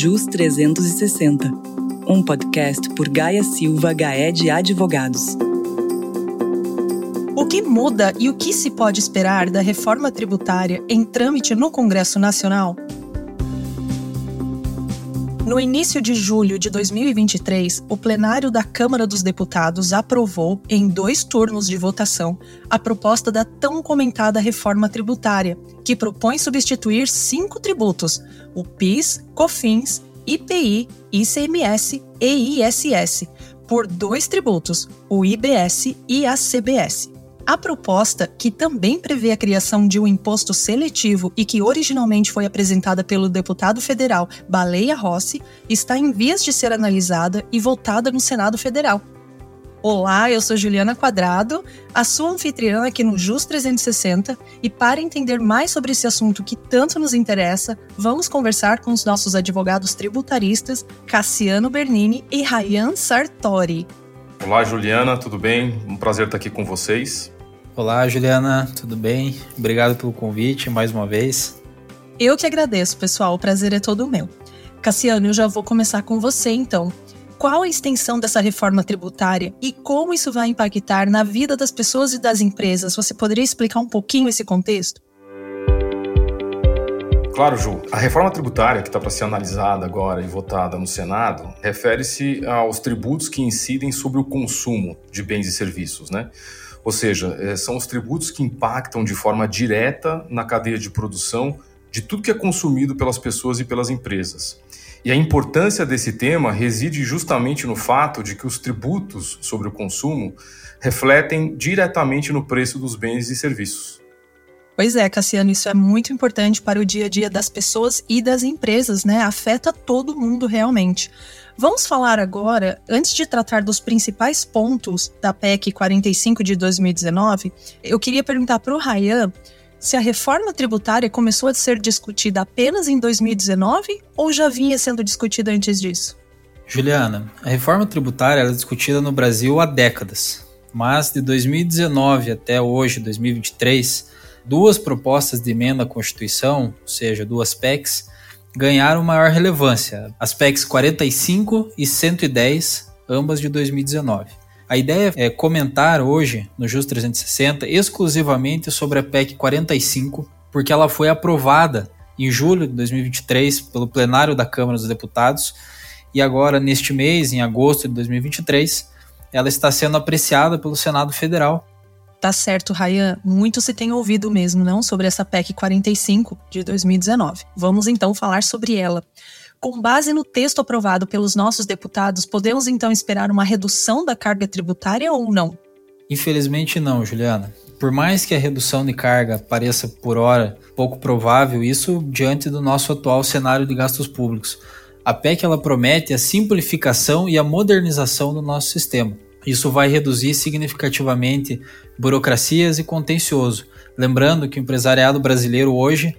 JUS 360, um podcast por Gaia Silva Gaed Advogados. O que muda e o que se pode esperar da reforma tributária em trâmite no Congresso Nacional? No início de julho de 2023, o plenário da Câmara dos Deputados aprovou, em dois turnos de votação, a proposta da tão comentada reforma tributária, que propõe substituir cinco tributos: o PIS, COFINS, IPI, ICMS e ISS, por dois tributos, o IBS e a CBS. A proposta, que também prevê a criação de um imposto seletivo e que originalmente foi apresentada pelo deputado federal Baleia Rossi, está em vias de ser analisada e votada no Senado Federal. Olá, eu sou Juliana Quadrado, a sua anfitriã aqui no JUS 360, e para entender mais sobre esse assunto que tanto nos interessa, vamos conversar com os nossos advogados tributaristas Cassiano Bernini e Ryan Sartori. Olá, Juliana, tudo bem? Um prazer estar aqui com vocês. Olá, Juliana, tudo bem? Obrigado pelo convite mais uma vez. Eu que agradeço, pessoal, o prazer é todo meu. Cassiano, eu já vou começar com você então. Qual a extensão dessa reforma tributária e como isso vai impactar na vida das pessoas e das empresas? Você poderia explicar um pouquinho esse contexto? Claro, Ju. A reforma tributária que está para ser analisada agora e votada no Senado refere-se aos tributos que incidem sobre o consumo de bens e serviços, né? Ou seja, eh, são os tributos que impactam de forma direta na cadeia de produção de tudo que é consumido pelas pessoas e pelas empresas. E a importância desse tema reside justamente no fato de que os tributos sobre o consumo refletem diretamente no preço dos bens e serviços. Pois é, Cassiano, isso é muito importante para o dia a dia das pessoas e das empresas, né? Afeta todo mundo realmente. Vamos falar agora, antes de tratar dos principais pontos da PEC 45 de 2019, eu queria perguntar para o Rayan se a reforma tributária começou a ser discutida apenas em 2019 ou já vinha sendo discutida antes disso? Juliana, a reforma tributária é discutida no Brasil há décadas, mas de 2019 até hoje, 2023, duas propostas de emenda à Constituição, ou seja, duas PECs, ganharam maior relevância, as PECs 45 e 110, ambas de 2019. A ideia é comentar hoje no JUS 360 exclusivamente sobre a PEC 45, porque ela foi aprovada em julho de 2023 pelo plenário da Câmara dos Deputados e agora neste mês, em agosto de 2023, ela está sendo apreciada pelo Senado Federal Tá certo, Rayan. Muito se tem ouvido mesmo, não? Sobre essa PEC 45 de 2019. Vamos então falar sobre ela. Com base no texto aprovado pelos nossos deputados, podemos então esperar uma redução da carga tributária ou não? Infelizmente não, Juliana. Por mais que a redução de carga pareça por hora pouco provável, isso diante do nosso atual cenário de gastos públicos. A PEC ela promete a simplificação e a modernização do nosso sistema. Isso vai reduzir significativamente burocracias e contencioso. Lembrando que o empresariado brasileiro hoje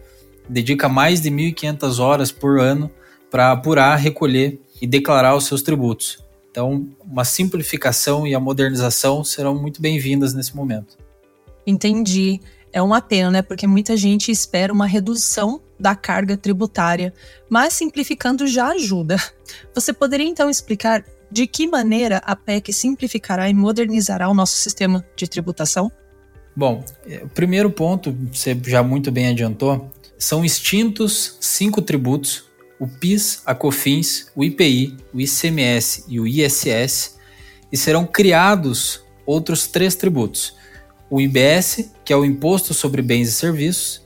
dedica mais de 1.500 horas por ano para apurar, recolher e declarar os seus tributos. Então, uma simplificação e a modernização serão muito bem-vindas nesse momento. Entendi. É uma pena, né? Porque muita gente espera uma redução da carga tributária, mas simplificando já ajuda. Você poderia então explicar de que maneira a PEC simplificará e modernizará o nosso sistema de tributação? Bom, é, o primeiro ponto, você já muito bem adiantou, são extintos cinco tributos: o PIS, a COFINS, o IPI, o ICMS e o ISS, e serão criados outros três tributos: o IBS, que é o Imposto sobre Bens e Serviços,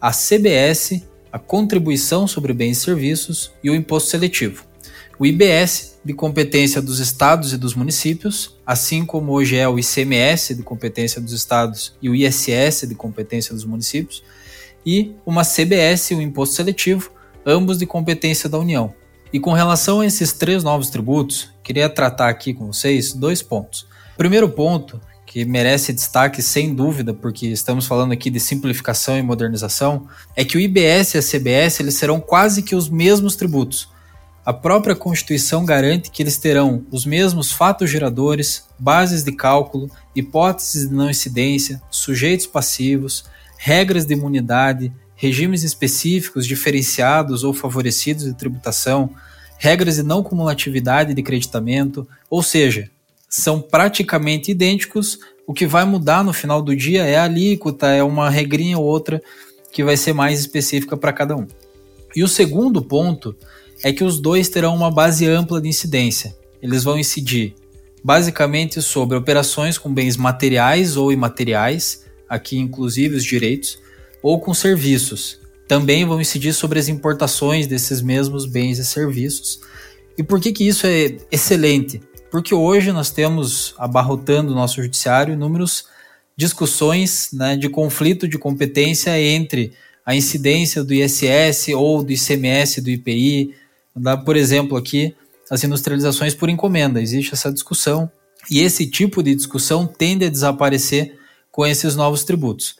a CBS, a Contribuição sobre Bens e Serviços e o Imposto Seletivo. O IBS, de competência dos estados e dos municípios, assim como hoje é o ICMS, de competência dos estados, e o ISS, de competência dos municípios, e uma CBS, o Imposto Seletivo, ambos de competência da União. E com relação a esses três novos tributos, queria tratar aqui com vocês dois pontos. primeiro ponto, que merece destaque sem dúvida, porque estamos falando aqui de simplificação e modernização, é que o IBS e a CBS eles serão quase que os mesmos tributos, a própria Constituição garante que eles terão os mesmos fatos geradores, bases de cálculo, hipóteses de não incidência, sujeitos passivos, regras de imunidade, regimes específicos, diferenciados ou favorecidos de tributação, regras de não cumulatividade de creditamento, ou seja, são praticamente idênticos. O que vai mudar no final do dia é a alíquota, é uma regrinha ou outra que vai ser mais específica para cada um. E o segundo ponto é que os dois terão uma base ampla de incidência. Eles vão incidir basicamente sobre operações com bens materiais ou imateriais, aqui inclusive os direitos, ou com serviços. Também vão incidir sobre as importações desses mesmos bens e serviços. E por que, que isso é excelente? Porque hoje nós temos abarrotando o nosso judiciário inúmeras discussões né, de conflito de competência entre a incidência do ISS ou do ICMS, do IPI, dá, por exemplo, aqui as industrializações por encomenda. Existe essa discussão e esse tipo de discussão tende a desaparecer com esses novos tributos.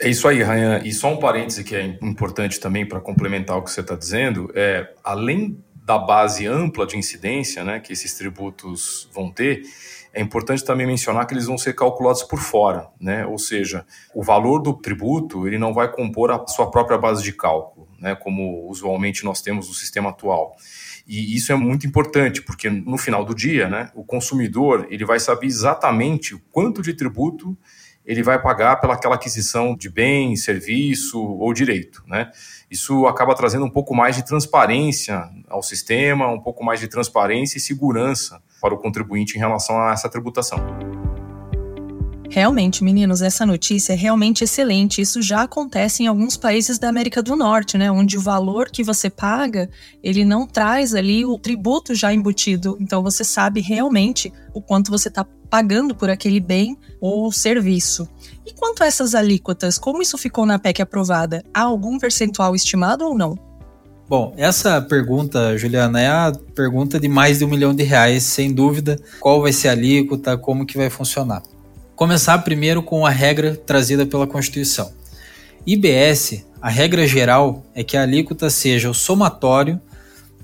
É isso aí, Ryan. E só um parêntese que é importante também para complementar o que você está dizendo, é além da base ampla de incidência né, que esses tributos vão ter, é importante também mencionar que eles vão ser calculados por fora, né? ou seja, o valor do tributo ele não vai compor a sua própria base de cálculo, né? como usualmente nós temos no sistema atual. E isso é muito importante, porque no final do dia, né, o consumidor ele vai saber exatamente o quanto de tributo ele vai pagar pelaquela aquisição de bem, serviço ou direito. Né? Isso acaba trazendo um pouco mais de transparência ao sistema, um pouco mais de transparência e segurança para o contribuinte em relação a essa tributação. Realmente, meninos, essa notícia é realmente excelente. Isso já acontece em alguns países da América do Norte, né? Onde o valor que você paga, ele não traz ali o tributo já embutido. Então você sabe realmente o quanto você está pagando por aquele bem ou serviço. E quanto a essas alíquotas, como isso ficou na PEC aprovada? Há algum percentual estimado ou não? Bom, essa pergunta, Juliana, é a pergunta de mais de um milhão de reais, sem dúvida. Qual vai ser a alíquota, como que vai funcionar? Começar primeiro com a regra trazida pela Constituição. IBS, a regra geral é que a alíquota seja o somatório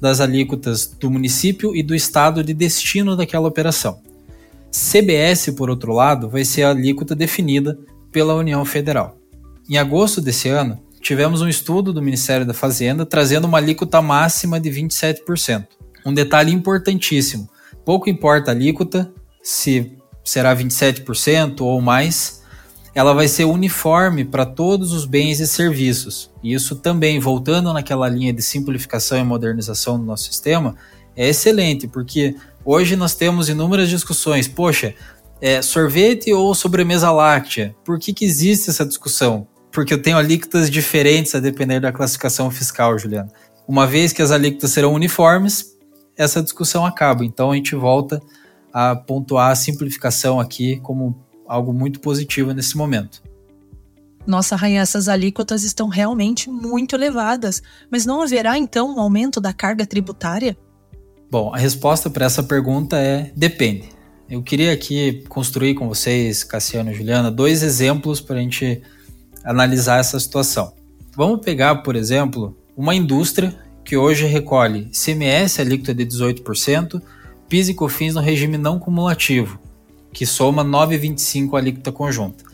das alíquotas do município e do estado de destino daquela operação. CBS, por outro lado, vai ser a alíquota definida pela União Federal. Em agosto desse ano, tivemos um estudo do Ministério da Fazenda trazendo uma alíquota máxima de 27%. Um detalhe importantíssimo: pouco importa a alíquota, se será 27% ou mais, ela vai ser uniforme para todos os bens e serviços. E isso também, voltando naquela linha de simplificação e modernização do nosso sistema, é excelente, porque Hoje nós temos inúmeras discussões. Poxa, é, sorvete ou sobremesa láctea? Por que, que existe essa discussão? Porque eu tenho alíquotas diferentes a depender da classificação fiscal, Juliana. Uma vez que as alíquotas serão uniformes, essa discussão acaba. Então a gente volta a pontuar a simplificação aqui como algo muito positivo nesse momento. Nossa, Rainha, essas alíquotas estão realmente muito elevadas, mas não haverá então um aumento da carga tributária? Bom, a resposta para essa pergunta é depende. Eu queria aqui construir com vocês, Cassiano e Juliana, dois exemplos para a gente analisar essa situação. Vamos pegar, por exemplo, uma indústria que hoje recolhe CMS alíquota de 18%, PIS e COFINS no regime não cumulativo, que soma 9,25 alíquota conjunta.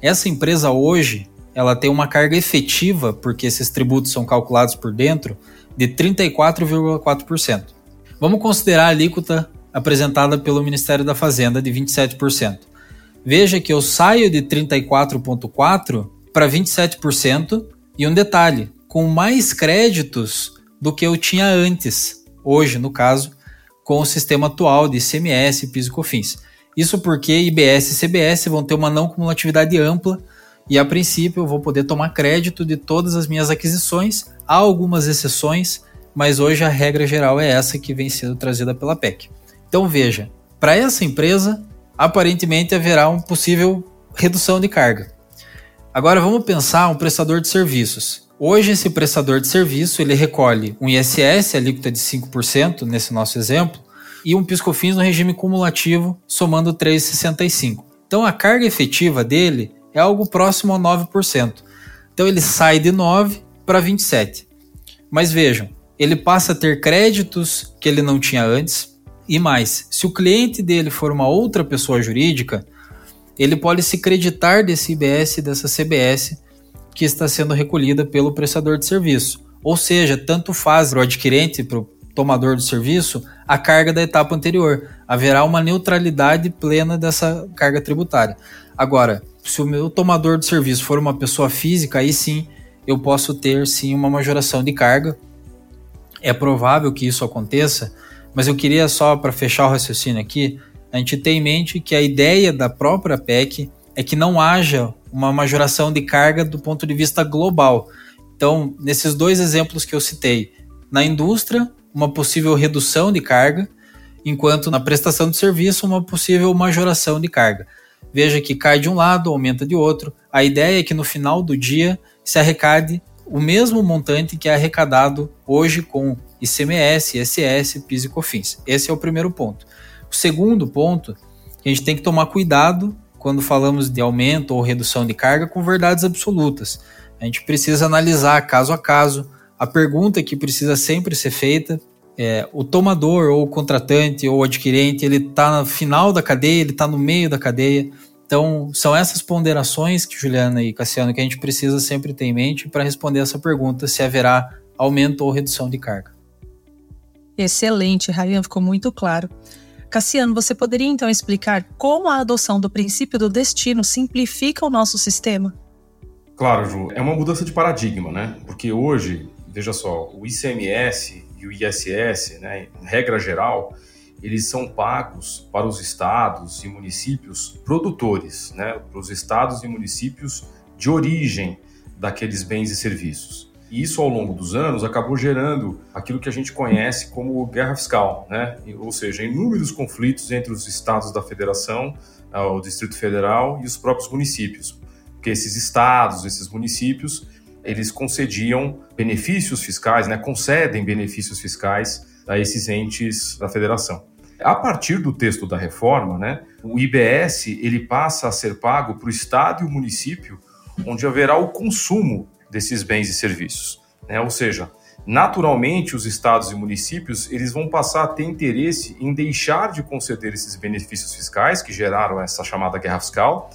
Essa empresa hoje, ela tem uma carga efetiva, porque esses tributos são calculados por dentro, de 34,4%. Vamos considerar a alíquota apresentada pelo Ministério da Fazenda de 27%. Veja que eu saio de 34,4% para 27%, e um detalhe, com mais créditos do que eu tinha antes, hoje, no caso, com o sistema atual de ICMS, PIS e COFINS. Isso porque IBS e CBS vão ter uma não cumulatividade ampla e, a princípio, eu vou poder tomar crédito de todas as minhas aquisições. Há algumas exceções, mas hoje a regra geral é essa que vem sendo trazida pela PEC. Então veja, para essa empresa, aparentemente haverá um possível redução de carga. Agora vamos pensar um prestador de serviços. Hoje esse prestador de serviço ele recolhe um ISS, alíquota de 5% nesse nosso exemplo, e um piscofins no regime cumulativo, somando 3,65. Então a carga efetiva dele é algo próximo a 9%. Então ele sai de 9 para 27. Mas vejam, ele passa a ter créditos que ele não tinha antes. E mais, se o cliente dele for uma outra pessoa jurídica, ele pode se creditar desse IBS dessa CBS que está sendo recolhida pelo prestador de serviço. Ou seja, tanto faz para o adquirente, para o tomador do serviço, a carga da etapa anterior. Haverá uma neutralidade plena dessa carga tributária. Agora, se o meu tomador de serviço for uma pessoa física, aí sim eu posso ter sim uma majoração de carga. É provável que isso aconteça, mas eu queria só para fechar o raciocínio aqui, a gente ter em mente que a ideia da própria PEC é que não haja uma majoração de carga do ponto de vista global. Então, nesses dois exemplos que eu citei, na indústria, uma possível redução de carga, enquanto na prestação de serviço, uma possível majoração de carga. Veja que cai de um lado, aumenta de outro. A ideia é que no final do dia se arrecade o mesmo montante que é arrecadado hoje com ICMS, ISS, PIS e COFINS. Esse é o primeiro ponto. O segundo ponto, que a gente tem que tomar cuidado quando falamos de aumento ou redução de carga com verdades absolutas. A gente precisa analisar caso a caso. A pergunta que precisa sempre ser feita é, o tomador ou o contratante ou o adquirente, ele está no final da cadeia, ele está no meio da cadeia. Então, são essas ponderações que Juliana e Cassiano que a gente precisa sempre ter em mente para responder essa pergunta se haverá aumento ou redução de carga. Excelente, Ryan, ficou muito claro. Cassiano, você poderia então explicar como a adoção do princípio do destino simplifica o nosso sistema? Claro, Ju, é uma mudança de paradigma, né? Porque hoje, veja só, o ICMS e o ISS, né, regra geral, eles são pagos para os estados e municípios produtores, né, para os estados e municípios de origem daqueles bens e serviços. E isso, ao longo dos anos, acabou gerando aquilo que a gente conhece como guerra fiscal, né? ou seja, inúmeros conflitos entre os estados da federação, ah, o Distrito Federal e os próprios municípios. Porque esses estados, esses municípios, eles concediam benefícios fiscais, né? concedem benefícios fiscais a esses entes da federação. A partir do texto da reforma, né, o IBS ele passa a ser pago para o Estado e o município, onde haverá o consumo desses bens e serviços. Né? Ou seja, naturalmente os estados e municípios eles vão passar a ter interesse em deixar de conceder esses benefícios fiscais que geraram essa chamada guerra fiscal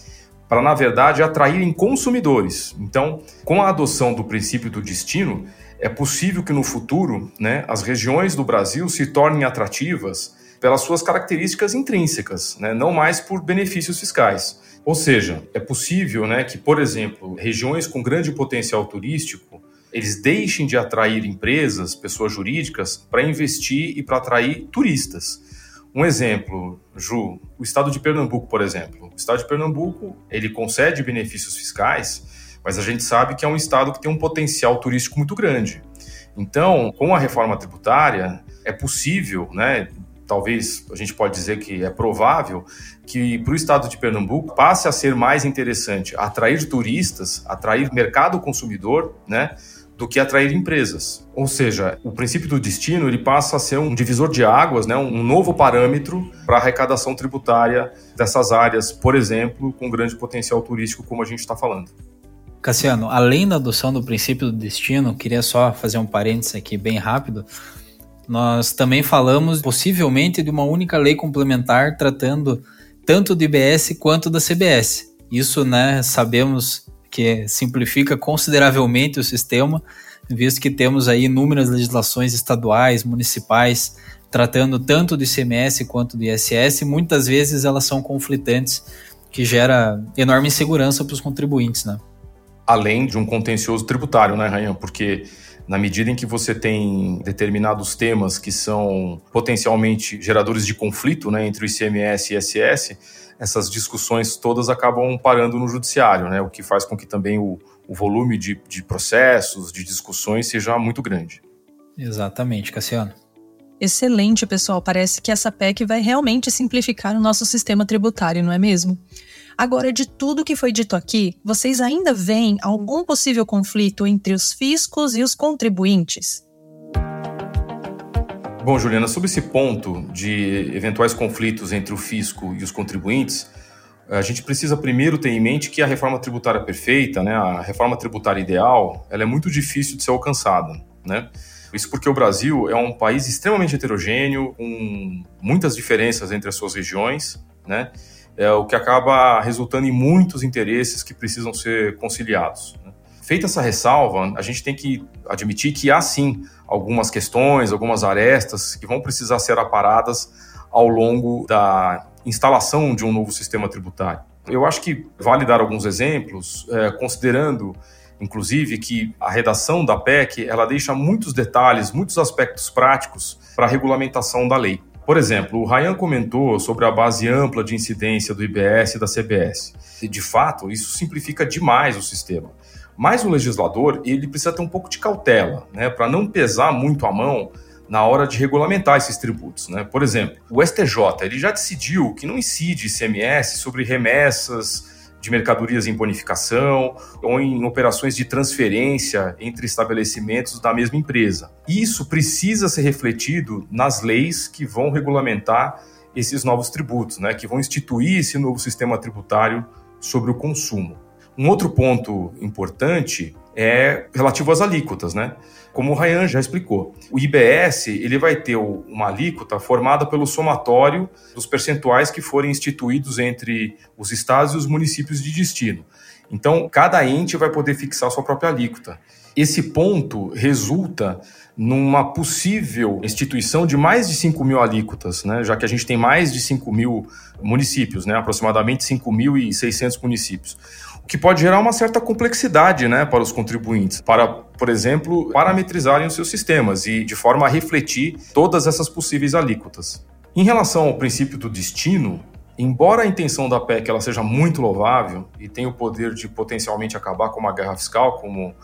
para na verdade atraírem consumidores. Então, com a adoção do princípio do destino, é possível que no futuro, né, as regiões do Brasil se tornem atrativas pelas suas características intrínsecas, né, não mais por benefícios fiscais. Ou seja, é possível né, que, por exemplo, regiões com grande potencial turístico eles deixem de atrair empresas, pessoas jurídicas, para investir e para atrair turistas. Um exemplo, Ju, o estado de Pernambuco, por exemplo. O estado de Pernambuco, ele concede benefícios fiscais, mas a gente sabe que é um estado que tem um potencial turístico muito grande. Então, com a reforma tributária, é possível, né, talvez a gente pode dizer que é provável que para o estado de Pernambuco passe a ser mais interessante atrair turistas, atrair mercado consumidor, né? do que atrair empresas. Ou seja, o princípio do destino ele passa a ser um divisor de águas, né, um novo parâmetro para a arrecadação tributária dessas áreas, por exemplo, com grande potencial turístico, como a gente está falando. Cassiano, além da adoção do princípio do destino, queria só fazer um parênteses aqui bem rápido. Nós também falamos possivelmente de uma única lei complementar tratando tanto do IBS quanto da CBS. Isso, né, sabemos que simplifica consideravelmente o sistema, visto que temos aí inúmeras legislações estaduais, municipais, tratando tanto do ICMS quanto do ISS, muitas vezes elas são conflitantes, que gera enorme insegurança para os contribuintes, né? Além de um contencioso tributário, né, Rayan? Porque na medida em que você tem determinados temas que são potencialmente geradores de conflito né, entre o ICMS e o ISS, essas discussões todas acabam parando no judiciário, né, o que faz com que também o, o volume de, de processos, de discussões seja muito grande. Exatamente, Cassiano. Excelente, pessoal. Parece que essa PEC vai realmente simplificar o nosso sistema tributário, não é mesmo? Agora, de tudo que foi dito aqui, vocês ainda veem algum possível conflito entre os fiscos e os contribuintes? Bom, Juliana, sobre esse ponto de eventuais conflitos entre o fisco e os contribuintes, a gente precisa primeiro ter em mente que a reforma tributária perfeita, né, a reforma tributária ideal, ela é muito difícil de ser alcançada, né? Isso porque o Brasil é um país extremamente heterogêneo, com muitas diferenças entre as suas regiões, né? É o que acaba resultando em muitos interesses que precisam ser conciliados. Né? Feita essa ressalva, a gente tem que admitir que há sim algumas questões, algumas arestas que vão precisar ser aparadas ao longo da instalação de um novo sistema tributário. Eu acho que vale dar alguns exemplos, é, considerando, inclusive, que a redação da PEC ela deixa muitos detalhes, muitos aspectos práticos para a regulamentação da lei. Por exemplo, o Ryan comentou sobre a base ampla de incidência do IBS e da CBS. E, de fato, isso simplifica demais o sistema. Mas o legislador ele precisa ter um pouco de cautela, né, para não pesar muito a mão na hora de regulamentar esses tributos. Né? Por exemplo, o STJ ele já decidiu que não incide ICMS sobre remessas de mercadorias em bonificação ou em operações de transferência entre estabelecimentos da mesma empresa. Isso precisa ser refletido nas leis que vão regulamentar esses novos tributos, né, que vão instituir esse novo sistema tributário sobre o consumo. Um outro ponto importante é relativo às alíquotas, né? Como o Ryan já explicou, o IBS ele vai ter uma alíquota formada pelo somatório dos percentuais que forem instituídos entre os estados e os municípios de destino. Então, cada ente vai poder fixar sua própria alíquota. Esse ponto resulta numa possível instituição de mais de 5 mil alíquotas, né? já que a gente tem mais de 5 mil municípios, né? aproximadamente 5.600 municípios que pode gerar uma certa complexidade né, para os contribuintes, para, por exemplo, parametrizarem os seus sistemas e de forma a refletir todas essas possíveis alíquotas. Em relação ao princípio do destino, embora a intenção da PEC ela seja muito louvável e tenha o poder de potencialmente acabar com uma guerra fiscal, como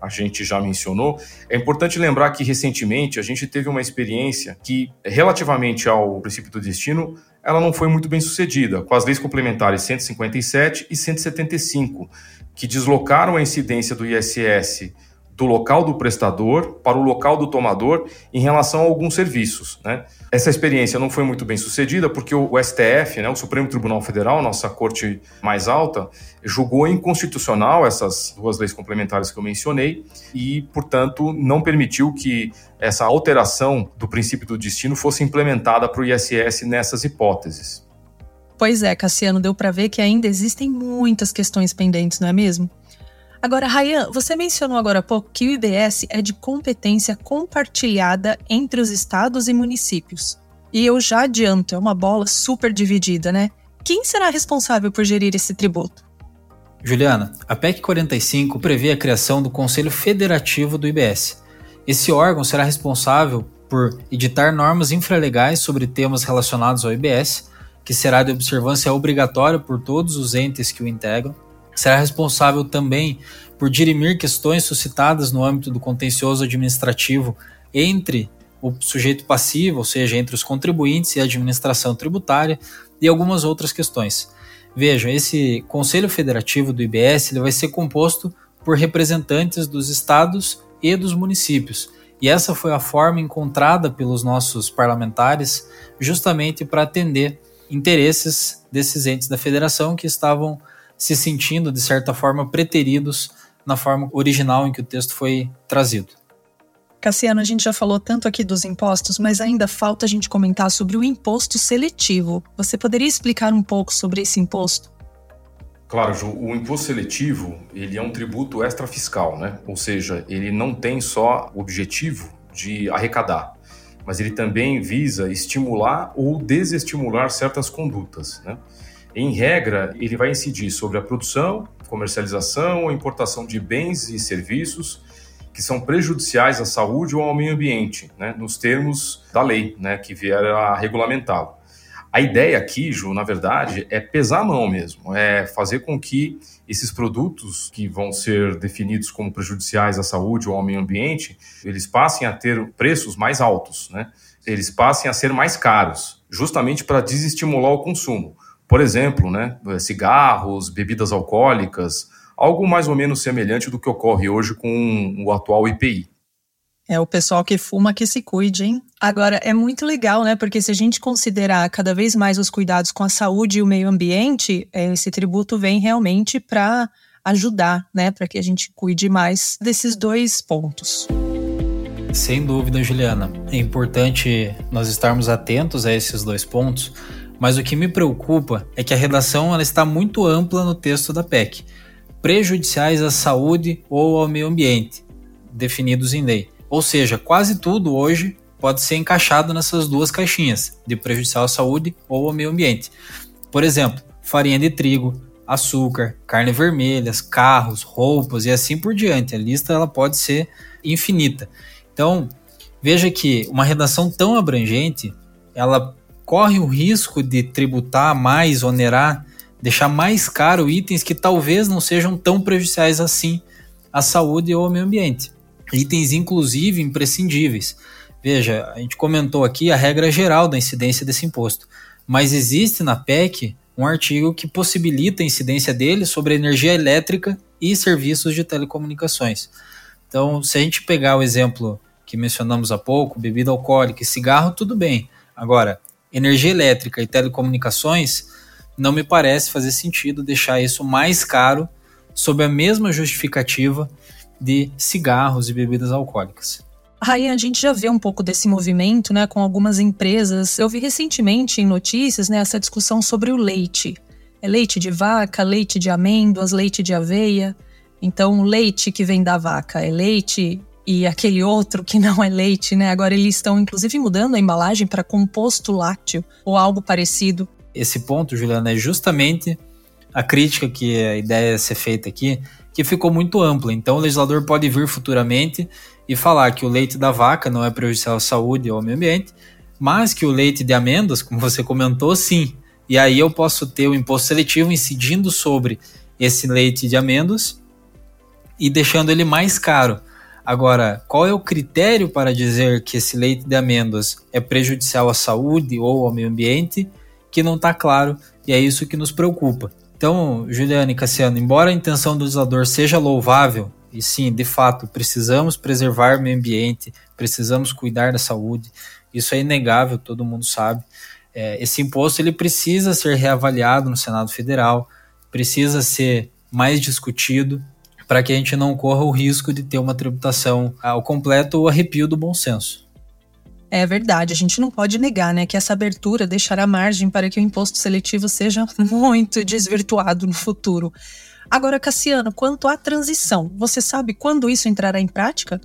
a gente já mencionou, é importante lembrar que recentemente a gente teve uma experiência que, relativamente ao princípio do destino, ela não foi muito bem sucedida, com as leis complementares 157 e 175, que deslocaram a incidência do ISS do local do prestador para o local do tomador em relação a alguns serviços. Né? Essa experiência não foi muito bem sucedida porque o STF, né, o Supremo Tribunal Federal, nossa corte mais alta, julgou inconstitucional essas duas leis complementares que eu mencionei e, portanto, não permitiu que essa alteração do princípio do destino fosse implementada para o ISS nessas hipóteses. Pois é, Cassiano, deu para ver que ainda existem muitas questões pendentes, não é mesmo? Agora, Rayan, você mencionou agora há pouco que o IBS é de competência compartilhada entre os estados e municípios. E eu já adianto, é uma bola super dividida, né? Quem será responsável por gerir esse tributo? Juliana, a PEC 45 prevê a criação do Conselho Federativo do IBS. Esse órgão será responsável por editar normas infralegais sobre temas relacionados ao IBS, que será de observância obrigatória por todos os entes que o integram, será responsável também por dirimir questões suscitadas no âmbito do contencioso administrativo entre o sujeito passivo, ou seja, entre os contribuintes e a administração tributária, e algumas outras questões. Vejam, esse Conselho Federativo do IBS ele vai ser composto por representantes dos estados e dos municípios. E essa foi a forma encontrada pelos nossos parlamentares justamente para atender interesses desses entes da federação que estavam se sentindo, de certa forma, preteridos na forma original em que o texto foi trazido. Cassiano, a gente já falou tanto aqui dos impostos, mas ainda falta a gente comentar sobre o imposto seletivo. Você poderia explicar um pouco sobre esse imposto? Claro, Ju, o imposto seletivo, ele é um tributo extrafiscal, né? Ou seja, ele não tem só o objetivo de arrecadar, mas ele também visa estimular ou desestimular certas condutas, né? Em regra, ele vai incidir sobre a produção, comercialização ou importação de bens e serviços que são prejudiciais à saúde ou ao meio ambiente, né, nos termos da lei né, que vier a regulamentá-lo. A ideia aqui, Ju, na verdade, é pesar a mão mesmo, é fazer com que esses produtos que vão ser definidos como prejudiciais à saúde ou ao meio ambiente, eles passem a ter preços mais altos, né? Eles passem a ser mais caros, justamente para desestimular o consumo. Por exemplo, né, cigarros, bebidas alcoólicas, algo mais ou menos semelhante do que ocorre hoje com o atual IPI. É o pessoal que fuma que se cuide, hein? Agora, é muito legal, né? Porque se a gente considerar cada vez mais os cuidados com a saúde e o meio ambiente, é, esse tributo vem realmente para ajudar, né? Para que a gente cuide mais desses dois pontos. Sem dúvida, Juliana. É importante nós estarmos atentos a esses dois pontos, mas o que me preocupa é que a redação ela está muito ampla no texto da PEC. prejudiciais à saúde ou ao meio ambiente, definidos em lei. Ou seja, quase tudo hoje pode ser encaixado nessas duas caixinhas, de prejudicial à saúde ou ao meio ambiente. Por exemplo, farinha de trigo, açúcar, carne vermelha, carros, roupas e assim por diante. A lista ela pode ser infinita. Então, veja que uma redação tão abrangente, ela corre o risco de tributar mais, onerar, deixar mais caro itens que talvez não sejam tão prejudiciais assim à saúde ou ao meio ambiente. Itens, inclusive, imprescindíveis. Veja, a gente comentou aqui a regra geral da incidência desse imposto, mas existe na PEC um artigo que possibilita a incidência dele sobre energia elétrica e serviços de telecomunicações. Então, se a gente pegar o exemplo que mencionamos há pouco, bebida alcoólica e cigarro, tudo bem. Agora, energia elétrica e telecomunicações, não me parece fazer sentido deixar isso mais caro sob a mesma justificativa de cigarros e bebidas alcoólicas. Aí a gente já vê um pouco desse movimento, né, com algumas empresas. Eu vi recentemente em notícias, né, essa discussão sobre o leite. É leite de vaca, leite de amêndoas, leite de aveia. Então, leite que vem da vaca é leite e aquele outro que não é leite, né? Agora eles estão inclusive mudando a embalagem para composto lácteo ou algo parecido. Esse ponto, Juliana, é justamente a crítica que a ideia é ser feita aqui, que ficou muito ampla. Então, o legislador pode vir futuramente e falar que o leite da vaca não é prejudicial à saúde ou ao meio ambiente, mas que o leite de amêndoas, como você comentou, sim. E aí eu posso ter o imposto seletivo incidindo sobre esse leite de amêndoas e deixando ele mais caro. Agora, qual é o critério para dizer que esse leite de amêndoas é prejudicial à saúde ou ao meio ambiente? Que não está claro e é isso que nos preocupa. Então, Juliane e Cassiano, embora a intenção do legislador seja louvável e sim, de fato, precisamos preservar o meio ambiente, precisamos cuidar da saúde. Isso é inegável, todo mundo sabe. É, esse imposto ele precisa ser reavaliado no Senado Federal, precisa ser mais discutido para que a gente não corra o risco de ter uma tributação ao completo ou arrepio do bom senso. É verdade, a gente não pode negar né, que essa abertura deixará margem para que o imposto seletivo seja muito desvirtuado no futuro. Agora, Cassiano, quanto à transição, você sabe quando isso entrará em prática?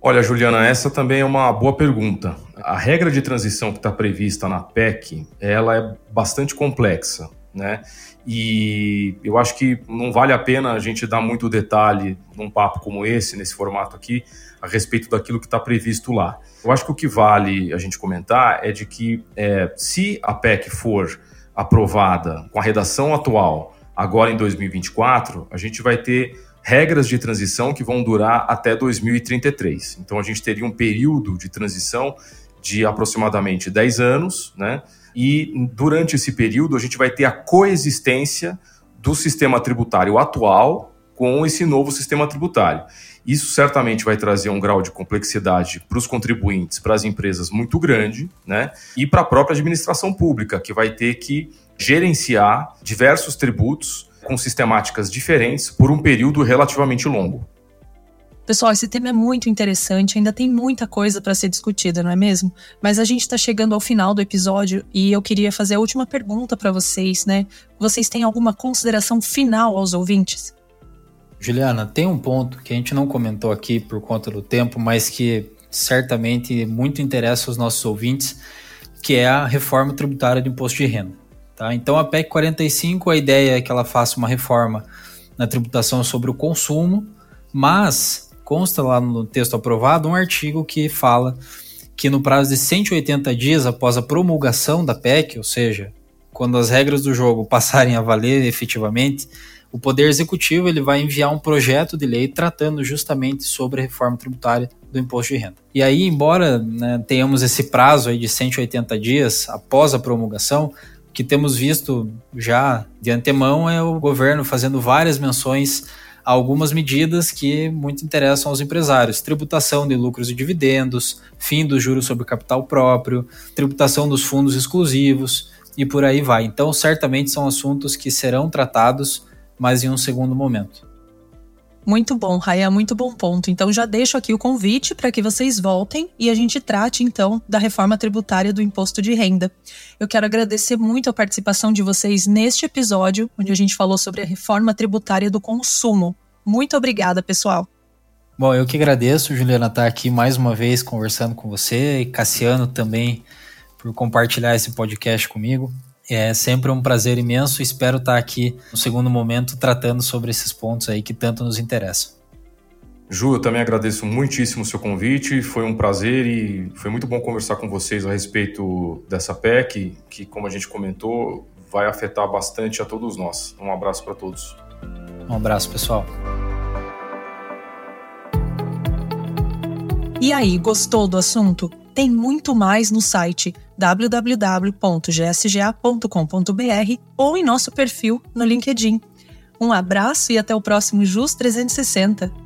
Olha, Juliana, essa também é uma boa pergunta. A regra de transição que está prevista na PEC, ela é bastante complexa, né? E eu acho que não vale a pena a gente dar muito detalhe num papo como esse, nesse formato aqui, a respeito daquilo que está previsto lá. Eu acho que o que vale a gente comentar é de que é, se a PEC for aprovada com a redação atual agora em 2024, a gente vai ter regras de transição que vão durar até 2033. Então a gente teria um período de transição de aproximadamente 10 anos, né? E durante esse período a gente vai ter a coexistência do sistema tributário atual com esse novo sistema tributário. Isso certamente vai trazer um grau de complexidade para os contribuintes, para as empresas muito grande, né? E para a própria administração pública, que vai ter que gerenciar diversos tributos com sistemáticas diferentes por um período relativamente longo. Pessoal, esse tema é muito interessante, ainda tem muita coisa para ser discutida, não é mesmo? Mas a gente está chegando ao final do episódio e eu queria fazer a última pergunta para vocês, né? Vocês têm alguma consideração final aos ouvintes? Juliana, tem um ponto que a gente não comentou aqui por conta do tempo, mas que certamente muito interessa os nossos ouvintes, que é a reforma tributária do imposto de renda. Tá? Então, a PEC 45, a ideia é que ela faça uma reforma na tributação sobre o consumo, mas consta lá no texto aprovado um artigo que fala que no prazo de 180 dias após a promulgação da PEC, ou seja, quando as regras do jogo passarem a valer efetivamente, o Poder Executivo ele vai enviar um projeto de lei tratando justamente sobre a reforma tributária do imposto de renda. E aí, embora né, tenhamos esse prazo aí de 180 dias após a promulgação, que temos visto já de antemão é o governo fazendo várias menções algumas medidas que muito interessam aos empresários: tributação de lucros e dividendos, fim dos juros sobre capital próprio, tributação dos fundos exclusivos e por aí vai. Então, certamente são assuntos que serão tratados, mas em um segundo momento. Muito bom, Raia, muito bom ponto. Então já deixo aqui o convite para que vocês voltem e a gente trate então da reforma tributária do imposto de renda. Eu quero agradecer muito a participação de vocês neste episódio, onde a gente falou sobre a reforma tributária do consumo. Muito obrigada, pessoal. Bom, eu que agradeço, Juliana, estar aqui mais uma vez conversando com você e Cassiano também por compartilhar esse podcast comigo. É sempre um prazer imenso. Espero estar aqui no segundo momento tratando sobre esses pontos aí que tanto nos interessam. Ju, eu também agradeço muitíssimo o seu convite. Foi um prazer e foi muito bom conversar com vocês a respeito dessa PEC, que, como a gente comentou, vai afetar bastante a todos nós. Um abraço para todos. Um abraço, pessoal. E aí, gostou do assunto? Tem muito mais no site www.gsga.com.br ou em nosso perfil no LinkedIn. Um abraço e até o próximo JUS 360.